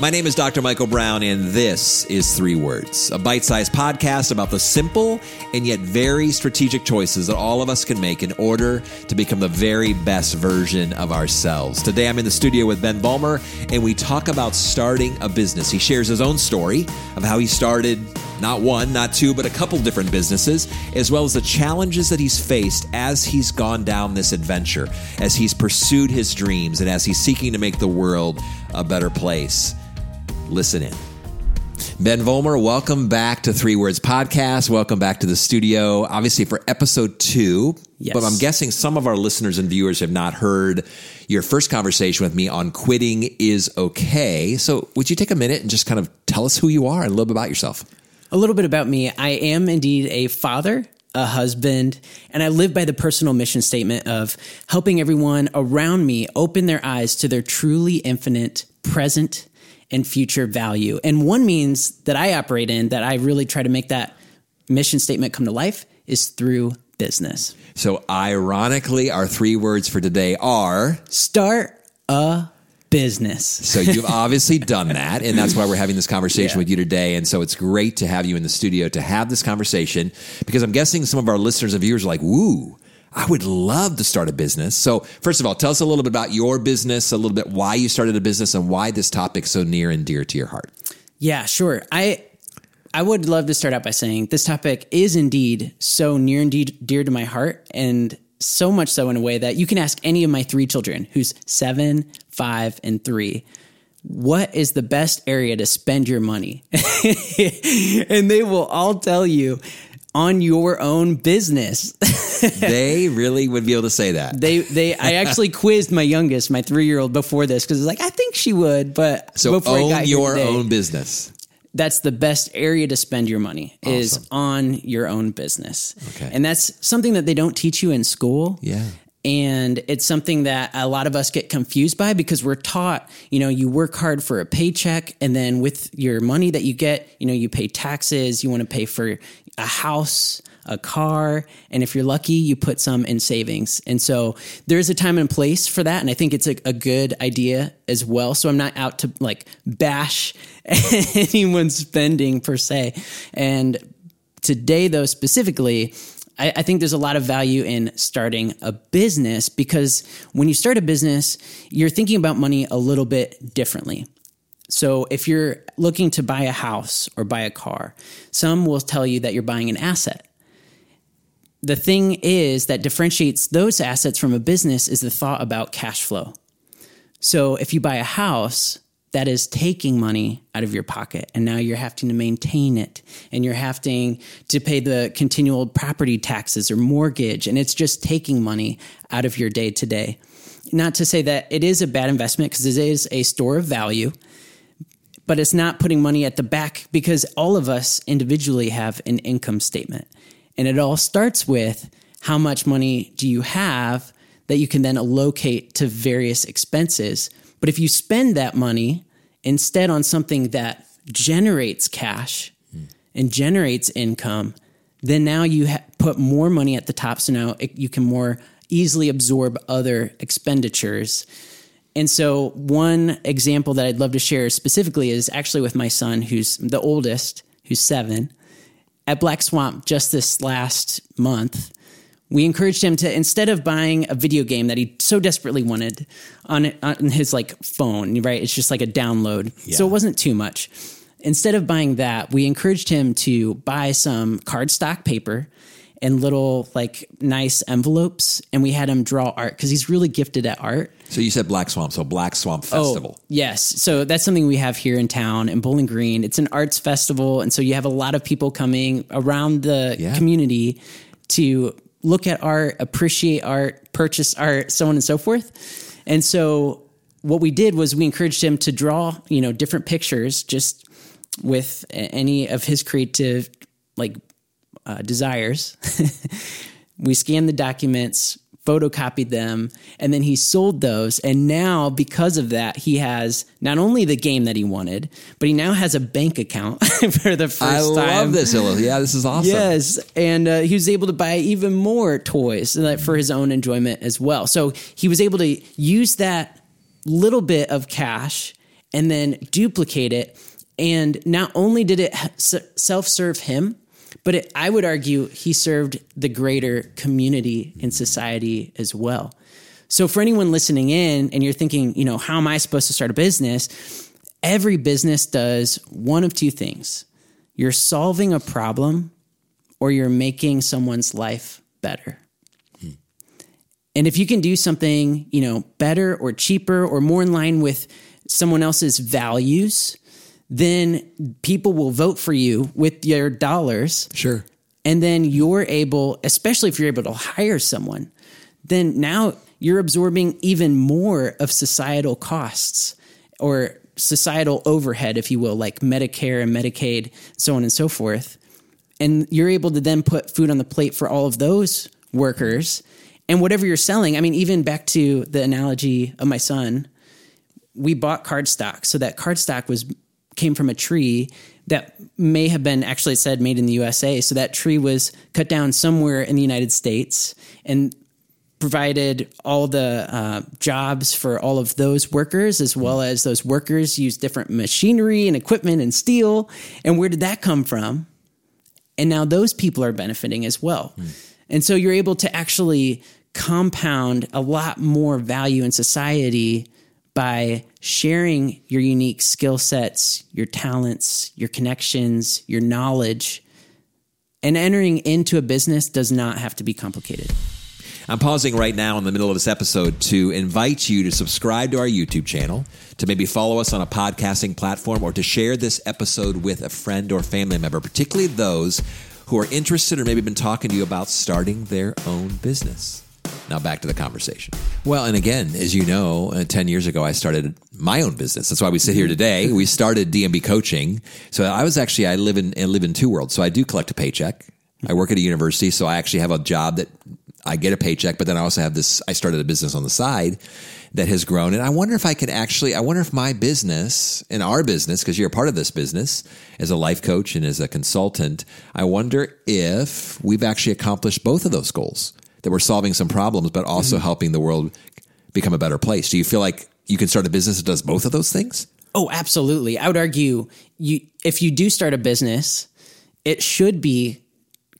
My name is Dr. Michael Brown, and this is Three Words, a bite sized podcast about the simple and yet very strategic choices that all of us can make in order to become the very best version of ourselves. Today, I'm in the studio with Ben Vollmer, and we talk about starting a business. He shares his own story of how he started not one, not two, but a couple different businesses, as well as the challenges that he's faced as he's gone down this adventure, as he's pursued his dreams, and as he's seeking to make the world a better place. Listen in. Ben Vollmer, welcome back to Three Words Podcast. Welcome back to the studio, obviously for episode two. Yes. But I'm guessing some of our listeners and viewers have not heard your first conversation with me on quitting is okay. So would you take a minute and just kind of tell us who you are and a little bit about yourself? A little bit about me. I am indeed a father, a husband, and I live by the personal mission statement of helping everyone around me open their eyes to their truly infinite present and future value. And one means that I operate in that I really try to make that mission statement come to life is through business. So, ironically, our three words for today are Start a business. So you've obviously done that, and that's why we're having this conversation Yeah. with you today. And so it's great to have you in the studio to have this conversation because I'm guessing some of our listeners and viewers are like, "Woo, I would love to start a business." So first of all, tell us a little bit about your business, a little bit why you started a business, and why this topic's so near and dear to your heart. Yeah, sure. I I would love to start out by saying this topic is indeed so near and de- dear to my heart, and so much so in a way that you can ask any of my three children, who's seven, five, and three, what is the best area to spend your money, and they will all tell you on your own business. they really would be able to say that. they they I actually quizzed my youngest, my three year old, before this because it's like I think she would, but So before I own your today- own business. that's the best area to spend your money is on your own business. Okay. And that's something that they don't teach you in school. Yeah. And it's something that a lot of us get confused by because we're taught, you know, you work hard for a paycheck and then with your money that you get, you know, you pay taxes, you want to pay for a house, a car, and if you're lucky, you put some in savings. And so there's a time and place for that. And I think it's a, a good idea as well. So I'm not out to like bash anyone's spending per se. And today, though, specifically, I, I think there's a lot of value in starting a business because when you start a business, you're thinking about money a little bit differently. So if you're looking to buy a house or buy a car, some will tell you that you're buying an asset. The thing is that differentiates those assets from a business is the thought about cash flow. So if you buy a house, that is taking money out of your pocket and now you're having to maintain it and you're having to pay the continual property taxes or mortgage and it's just taking money out of your day to day. Not to say that it is a bad investment because it is a store of value, but it's not putting money at the back because all of us individually have an income statement. And it all starts with how much money do you have that you can then allocate to various expenses. But if you spend that money instead on something that generates cash and generates income, then now you ha- put more money at the top. So now it, you can more easily absorb other expenditures. And so, one example that I'd love to share specifically is actually with my son, who's the oldest, who's seven. At Black Swamp just this last month, we encouraged him to instead of buying a video game that he so desperately wanted on on his like phone, right? It's just like a download, so it wasn't too much. Instead of buying that, we encouraged him to buy some cardstock paper and little like nice envelopes, and we had him draw art because he's really gifted at art. So you said Black Swamp, so Black Swamp oh, Festival. Oh, yes. So that's something we have here in town in Bowling Green. It's an arts festival. And so you have a lot of people coming around the Yeah. community to look at art, appreciate art, purchase art, so on and so forth. And so what we did was we encouraged him to draw, you know, different pictures just with any of his creative like uh, desires. we scanned the documents, photocopied them, and then he sold those. And now, because of that, he has not only the game that he wanted, but he now has a bank account for the first I time. I love this. Yeah, this is awesome. Yes, and uh, he was able to buy even more toys for his own enjoyment as well. So he was able to use that little bit of cash and then duplicate it. And not only did it self serve him, but it, I would argue he served the greater community in society as well. So for anyone listening in and you're thinking, you know, how am I supposed to start a business? Every business does one of two things. You're solving a problem or you're making someone's life better. And if you can do something, you know, better or cheaper or more in line with someone else's values, then people will vote for you with your dollars. Sure. And then you're able, especially if you're able to hire someone, then now you're absorbing even more of societal costs or societal overhead, if you will, like Medicare and Medicaid, so on and so forth. And you're able to then put food on the plate for all of those workers. And whatever you're selling, I mean, even back to the analogy of my son, we bought cardstock. So that cardstock was came from a tree that may have been actually said made in the USA. So that tree was cut down somewhere in the United States and provided all the uh, jobs for all of those workers, as well as those workers use different machinery and equipment and steel. And where did that come from? And now those people are benefiting as well. Mm. And so you're able to actually compound a lot more value in society by sharing your unique skill sets, your talents, your connections, your knowledge. And entering into a business does not have to be complicated. I'm pausing right now in the middle of this episode to invite you to subscribe to our YouTube channel, to maybe follow us on a podcasting platform, or to share this episode with a friend or family member, particularly those who are interested or maybe been talking to you about starting their own business. Now back to the conversation. Well, and again, as you know, uh, 10 years ago, I started my own business. That's why we sit here today. We started DMB coaching. So I was actually, I live in, I live in two worlds. So I do collect a paycheck. I work at a university. So I actually have a job that I get a paycheck, but then I also have this, I started a business on the side that has grown. And I wonder if I can actually, I wonder if my business and our business, because you're a part of this business as a life coach and as a consultant, I wonder if we've actually accomplished both of those goals that we're solving some problems, but also mm-hmm. helping the world become a better place. Do you feel like you can start a business that does both of those things? Oh, absolutely. I would argue you if you do start a business, it should be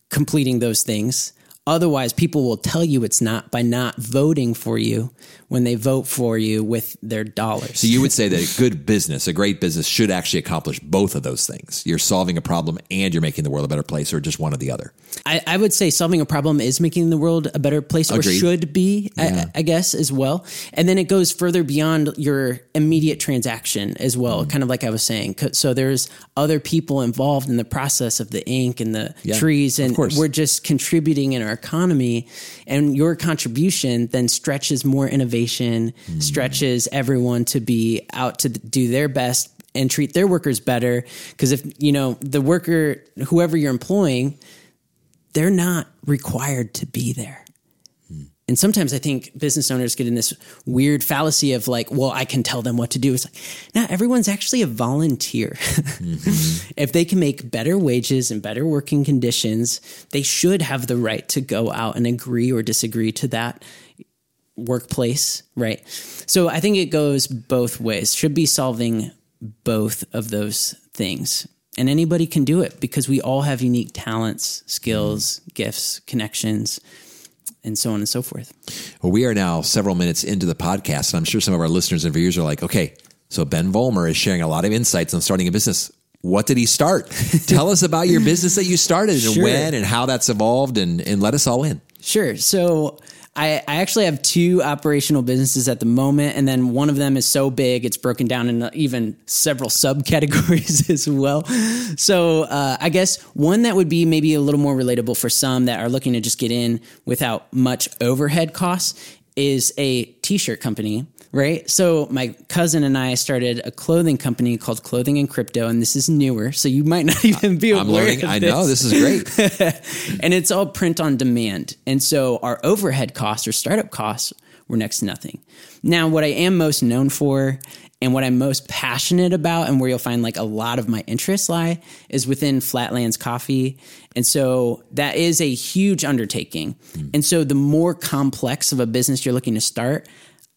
completing those things Otherwise, people will tell you it's not by not voting for you when they vote for you with their dollars. So you would say that a good business, a great business, should actually accomplish both of those things. You're solving a problem and you're making the world a better place, or just one or the other. I, I would say solving a problem is making the world a better place, Agreed. or should be, yeah. I, I, guess, as well. And then it goes further beyond your immediate transaction as well, mm. kind of like I was saying. So there's other people involved in the process of the ink and the yeah, trees, and we're just contributing in our economy and your contribution then stretches more innovation mm. stretches everyone to be out to do their best and treat their workers better because if you know the worker whoever you're employing they're not required to be there and sometimes I think business owners get in this weird fallacy of like, well, I can tell them what to do. It's like, now everyone's actually a volunteer. Mm-hmm. if they can make better wages and better working conditions, they should have the right to go out and agree or disagree to that workplace, right? So I think it goes both ways. Should be solving both of those things. And anybody can do it because we all have unique talents, skills, mm-hmm. gifts, connections and so on and so forth. Well, we are now several minutes into the podcast, and I'm sure some of our listeners and viewers are like, okay, so Ben Vollmer is sharing a lot of insights on starting a business. What did he start? Tell us about your business that you started and when and how that's evolved, and, and let us all in. Sure. So I, I actually have two operational businesses at the moment, and then one of them is so big it's broken down into even several subcategories as well. So uh, I guess one that would be maybe a little more relatable for some that are looking to just get in without much overhead costs is a t-shirt company right? So my cousin and I started a clothing company called Clothing and Crypto, and this is newer, so you might not even be aware. I'm learning. I know this is great, and it's all print on demand. And so our overhead costs or startup costs were next to nothing. Now, what I am most known for. And what I'm most passionate about, and where you'll find like a lot of my interests lie, is within Flatlands Coffee. And so that is a huge undertaking. Mm. And so the more complex of a business you're looking to start,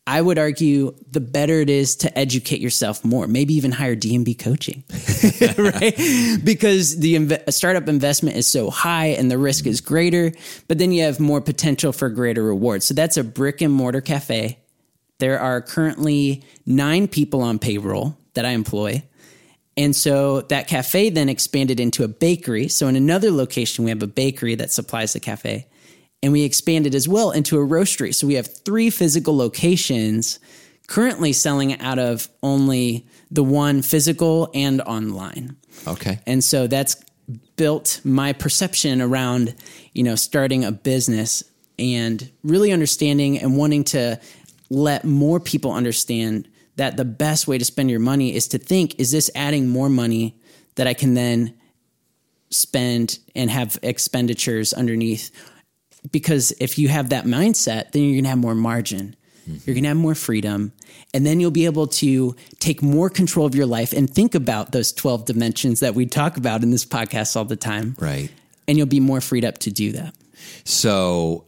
I would argue the better it is to educate yourself more, maybe even hire DMB coaching, right? Because the inv- startup investment is so high and the risk is greater, but then you have more potential for greater reward. So that's a brick and mortar cafe. There are currently nine people on payroll that I employ. And so that cafe then expanded into a bakery. So in another location, we have a bakery that supplies the cafe and we expanded as well into a roastery. So we have three physical locations currently selling out of only the one physical and online. Okay. And so that's built my perception around, you know, starting a business and really understanding and wanting to let more people understand that the best way to spend your money is to think, is this adding more money that I can then spend and have expenditures underneath? because if you have that mindset, then you're going to have more margin. Mm-hmm. You're going to have more freedom. And then you'll be able to take more control of your life and think about those 12 dimensions that we talk about in this podcast all the time. Right. And you'll be more freed up to do that. So,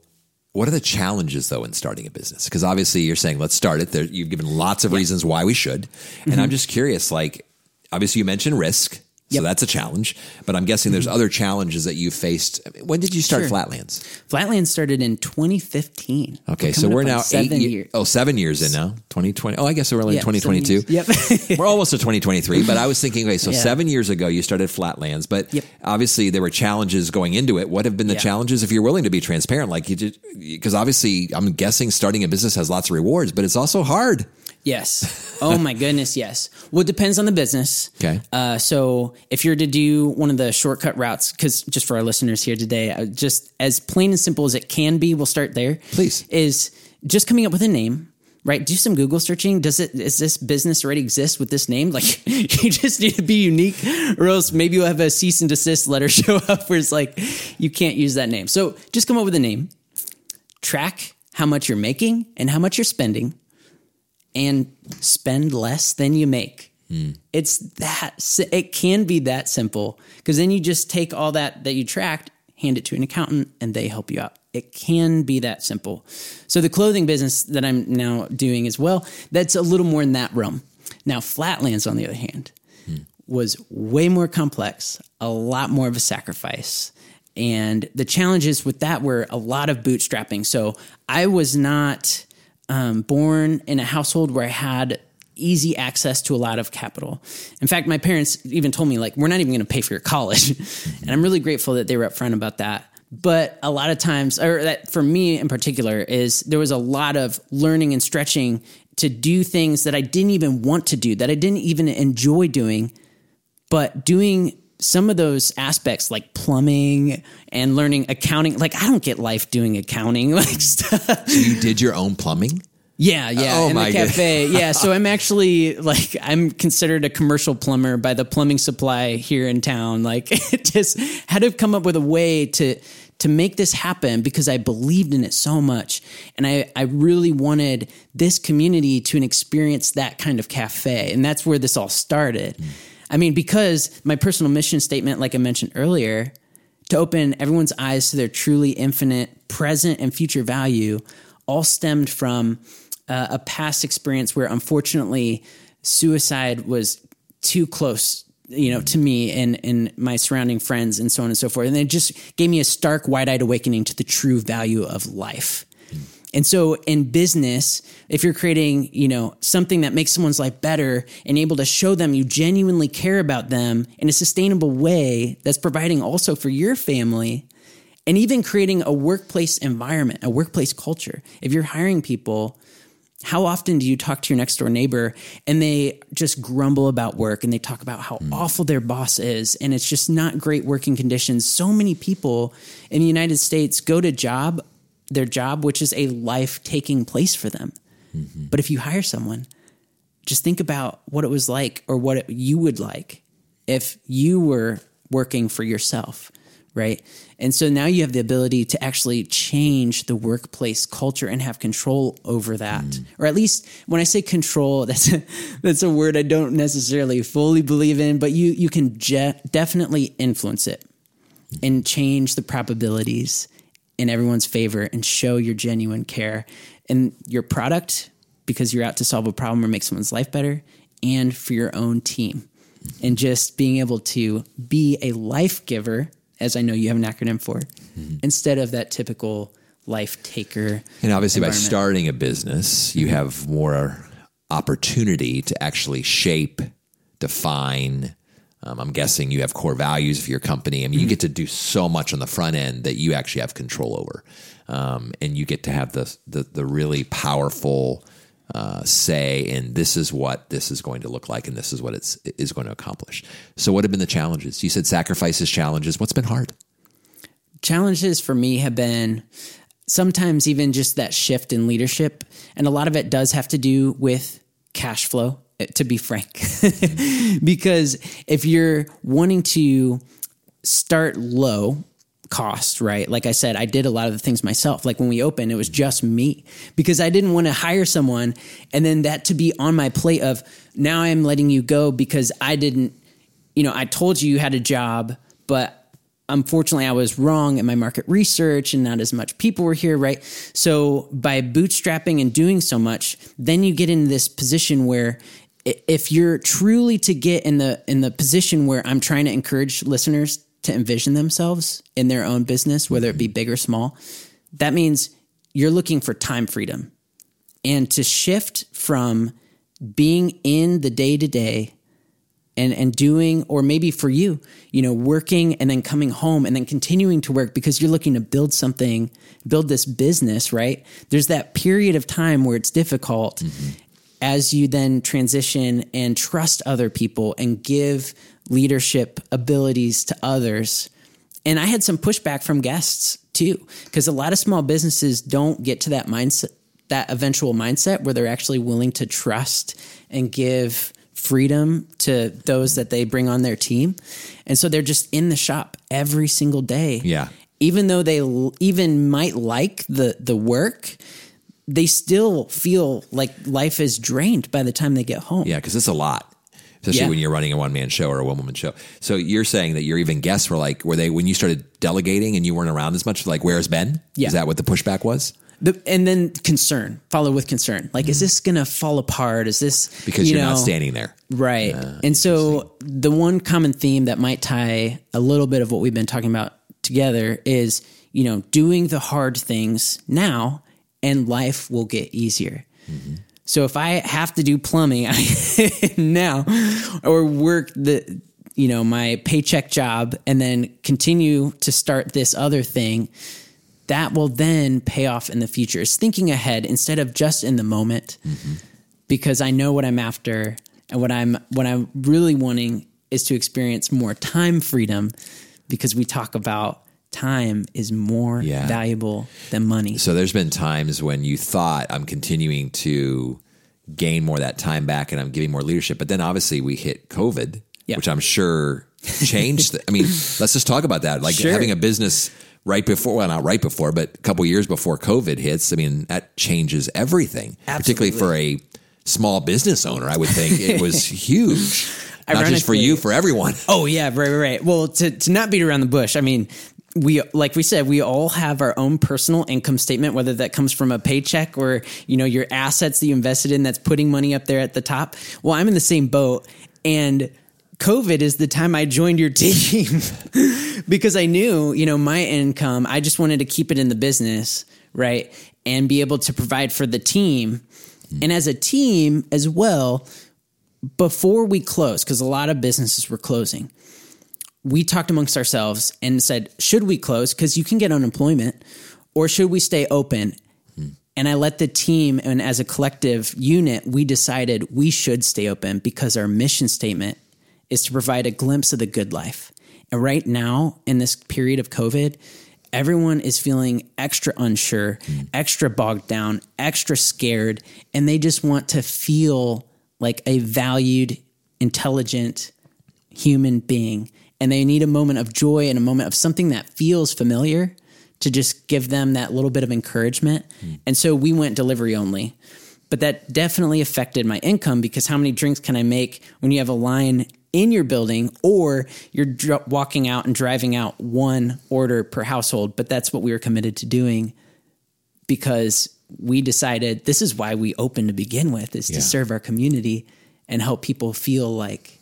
what are the challenges though in starting a business? Because obviously you're saying let's start it. There, you've given lots of yeah. reasons why we should, and mm-hmm. I'm just curious. Like, obviously you mentioned risk. So that's a challenge. But I'm guessing there's mm-hmm. other challenges that you faced. When did you start sure. Flatlands? Flatlands started in 2015. Okay, we're so we're now seven eight years. Oh, seven years in now. 2020. Oh, I guess we're only yep, in 2022. Yep. we're almost to 2023. But I was thinking, okay, so yeah. seven years ago you started Flatlands, but yep. obviously there were challenges going into it. What have been the yeah. challenges? If you're willing to be transparent, like you, because obviously I'm guessing starting a business has lots of rewards, but it's also hard. Yes. Oh my goodness, yes. Well, it depends on the business. Okay. Uh, so if you're to do one of the shortcut routes, because just for our listeners here today, uh, just as plain and simple as it can be, we'll start there. Please. Is just coming up with a name. Right, do some Google searching. Does it is this business already exist with this name? Like, you just need to be unique, or else maybe you'll have a cease and desist letter show up where it's like you can't use that name. So just come up with a name. Track how much you're making and how much you're spending and spend less than you make. Mm. It's that it can be that simple because then you just take all that that you tracked, hand it to an accountant, and they help you out. It can be that simple. So the clothing business that I'm now doing as well, that's a little more in that realm. Now Flatlands, on the other hand, mm. was way more complex, a lot more of a sacrifice. And the challenges with that were a lot of bootstrapping. So I was not um, born in a household where I had easy access to a lot of capital. In fact, my parents even told me, like, we're not even going to pay for your college. and I'm really grateful that they were upfront about that. But a lot of times, or that for me in particular, is there was a lot of learning and stretching to do things that I didn't even want to do, that I didn't even enjoy doing, but doing some of those aspects like plumbing and learning accounting like i don't get life doing accounting like stuff so you did your own plumbing yeah, yeah, oh in my the cafe. yeah, so I'm actually like I'm considered a commercial plumber by the plumbing supply here in town. Like, it just had to come up with a way to to make this happen because I believed in it so much, and I I really wanted this community to experience that kind of cafe, and that's where this all started. Mm. I mean, because my personal mission statement, like I mentioned earlier, to open everyone's eyes to their truly infinite present and future value, all stemmed from uh, a past experience where unfortunately suicide was too close you know to me and and my surrounding friends and so on and so forth. And it just gave me a stark wide-eyed awakening to the true value of life and so in business, if you're creating, you know, something that makes someone's life better and able to show them you genuinely care about them in a sustainable way that's providing also for your family and even creating a workplace environment, a workplace culture. If you're hiring people, how often do you talk to your next door neighbor and they just grumble about work and they talk about how mm. awful their boss is and it's just not great working conditions? So many people in the United States go to job their job, which is a life taking place for them. Mm-hmm. But if you hire someone, just think about what it was like or what it, you would like if you were working for yourself, right? And so now you have the ability to actually change the workplace culture and have control over that. Mm. Or at least when I say control, that's a, that's a word I don't necessarily fully believe in, but you you can je- definitely influence it and change the probabilities in everyone's favor and show your genuine care. And your product because you're out to solve a problem or make someone's life better, and for your own team. And just being able to be a life giver, as I know you have an acronym for, mm-hmm. instead of that typical life taker. And obviously, by starting a business, you have more opportunity to actually shape, define. Um, I'm guessing you have core values for your company. I mean, mm-hmm. you get to do so much on the front end that you actually have control over, um, and you get to have the the, the really powerful uh, say and this is what this is going to look like and this is what it's is going to accomplish. So, what have been the challenges? You said sacrifices, challenges. What's been hard? Challenges for me have been sometimes even just that shift in leadership, and a lot of it does have to do with cash flow. To be frank, because if you're wanting to start low cost, right? Like I said, I did a lot of the things myself. Like when we opened, it was just me because I didn't want to hire someone and then that to be on my plate of now I'm letting you go because I didn't, you know, I told you you had a job, but unfortunately I was wrong in my market research and not as much people were here, right? So by bootstrapping and doing so much, then you get in this position where if you're truly to get in the in the position where I'm trying to encourage listeners to envision themselves in their own business, whether it be big or small, that means you're looking for time freedom. And to shift from being in the day to day and and doing or maybe for you you know working and then coming home and then continuing to work because you're looking to build something build this business right? There's that period of time where it's difficult mm-hmm. As you then transition and trust other people and give leadership abilities to others. And I had some pushback from guests too, because a lot of small businesses don't get to that mindset, that eventual mindset where they're actually willing to trust and give freedom to those that they bring on their team. And so they're just in the shop every single day. Yeah. Even though they even might like the the work, they still feel like life is drained by the time they get home. Yeah, because it's a lot especially yeah. when you're running a one man show or a one woman show. So you're saying that your even guests were like, were they when you started delegating and you weren't around as much? Like, where's Ben? Yeah. Is that what the pushback was? The, and then concern, follow with concern. Like, mm. is this going to fall apart? Is this because you are not standing there, right? Uh, and so the one common theme that might tie a little bit of what we've been talking about together is, you know, doing the hard things now, and life will get easier. Mm-hmm. So if I have to do plumbing now or work the you know my paycheck job and then continue to start this other thing that will then pay off in the future. It's thinking ahead instead of just in the moment mm-hmm. because I know what I'm after and what I'm what I'm really wanting is to experience more time freedom because we talk about time is more yeah. valuable than money. So there's been times when you thought I'm continuing to gain more of that time back and I'm giving more leadership. But then obviously we hit COVID, yep. which I'm sure changed. the, I mean, let's just talk about that. Like sure. having a business right before, well, not right before, but a couple years before COVID hits. I mean, that changes everything, Absolutely. particularly for a small business owner. I would think it was huge. Not just for you, for everyone. Oh yeah, right, right, right. Well, to to not beat around the bush, I mean, we like we said we all have our own personal income statement whether that comes from a paycheck or you know your assets that you invested in that's putting money up there at the top. Well i'm in the same boat. And covid is the time i joined your team because i knew you know my income i just wanted to keep it in the business right and be able to provide for the team. And as a team as well before we close because a lot of businesses were closing we talked amongst ourselves and said, should we close? Because you can get unemployment, or should we stay open? And I let the team, and as a collective unit, we decided we should stay open because our mission statement is to provide a glimpse of the good life. And right now, in this period of COVID, everyone is feeling extra unsure, hmm. extra bogged down, extra scared, and they just want to feel like a valued, intelligent human being and they need a moment of joy and a moment of something that feels familiar to just give them that little bit of encouragement. Mm. And so we went delivery only. But that definitely affected my income because how many drinks can I make when you have a line in your building or you're dr- walking out and driving out one order per household? But that's what we were committed to doing because we decided this is why we opened to begin with is Yeah. to serve our community and help people feel like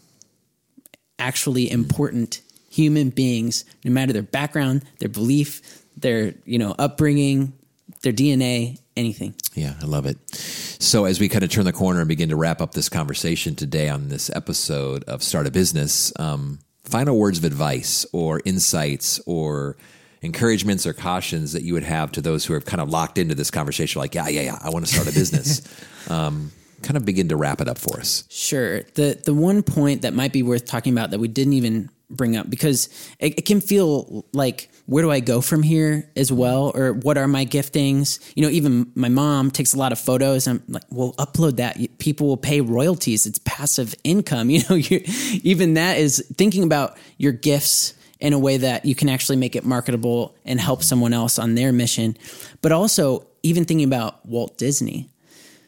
actually important human beings, no matter their background, their belief, their you know upbringing, their DNA, anything. Yeah, I love it. So, as we kind of turn the corner and begin to wrap up this conversation today on this episode of Start a Business, um, final words of advice or insights or encouragements or cautions that you would have to those who are kind of locked into this conversation, like, yeah, yeah, yeah, I want to start a business. um, kind of begin to wrap it up for us. Sure. The the one point that might be worth talking about that we didn't even bring up because it, it can feel like where do I go from here as well, or what are my giftings? You know, even my mom takes a lot of photos. I'm like, well, upload that. People will pay royalties. It's passive income. You know, even that is thinking about your gifts in a way that you can actually make it marketable and help someone else on their mission. But also, even thinking about Walt Disney.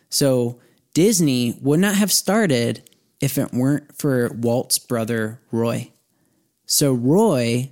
So Disney would not have started if it weren't for Walt's brother, Roy. So Roy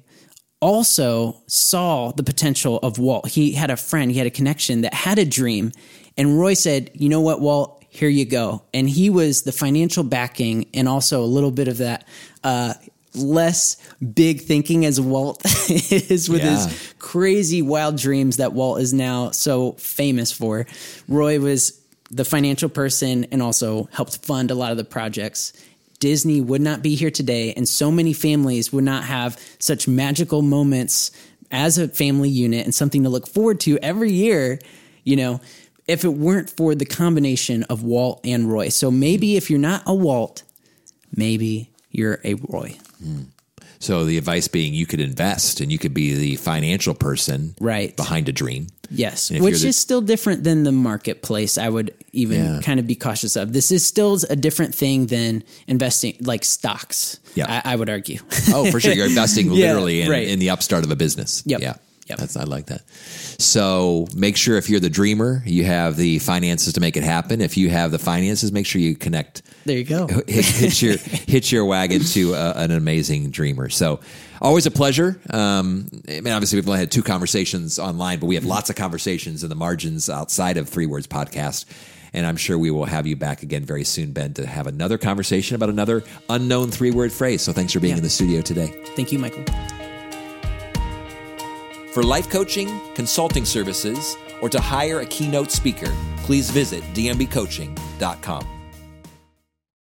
also saw the potential of Walt. He had a friend, he had a connection that had a dream. And Roy said, You know what, Walt? Here you go. And he was the financial backing and also a little bit of that uh, less big thinking as Walt is with Yeah. his crazy wild dreams that Walt is now so famous for. Roy was the financial person and also helped fund a lot of the projects. Disney would not be here today, and so many families would not have such magical moments as a family unit and something to look forward to every year, you know, if it weren't for the combination of Walt and Roy. So maybe if you're not a Walt, maybe you're a Roy. Hmm. So, the advice being you could invest and you could be the financial person Right. behind a dream. Yes, which the- is still different than the marketplace. I would even Yeah. kind of be cautious of. This is still a different thing than investing like stocks. Yeah. I, I would argue. Oh, for sure. You're investing Yeah, literally in, right. in the upstart of a business. Yep. Yeah. Yep. That's, I like that. So make sure if you're the dreamer, you have the finances to make it happen. If you have the finances, make sure you connect, there you go. hit, hit your hitch your wagon to uh, an amazing dreamer. So always a pleasure. Um, I mean, obviously we've only had two conversations online, but we have lots of conversations in the margins outside of Three Words Podcast. And I'm sure we will have you back again very soon, Ben, to have another conversation about another unknown three word phrase. So thanks for being Yeah. in the studio today. Thank you, Michael. For life coaching, consulting services, or to hire a keynote speaker, please visit dmbcoaching.com.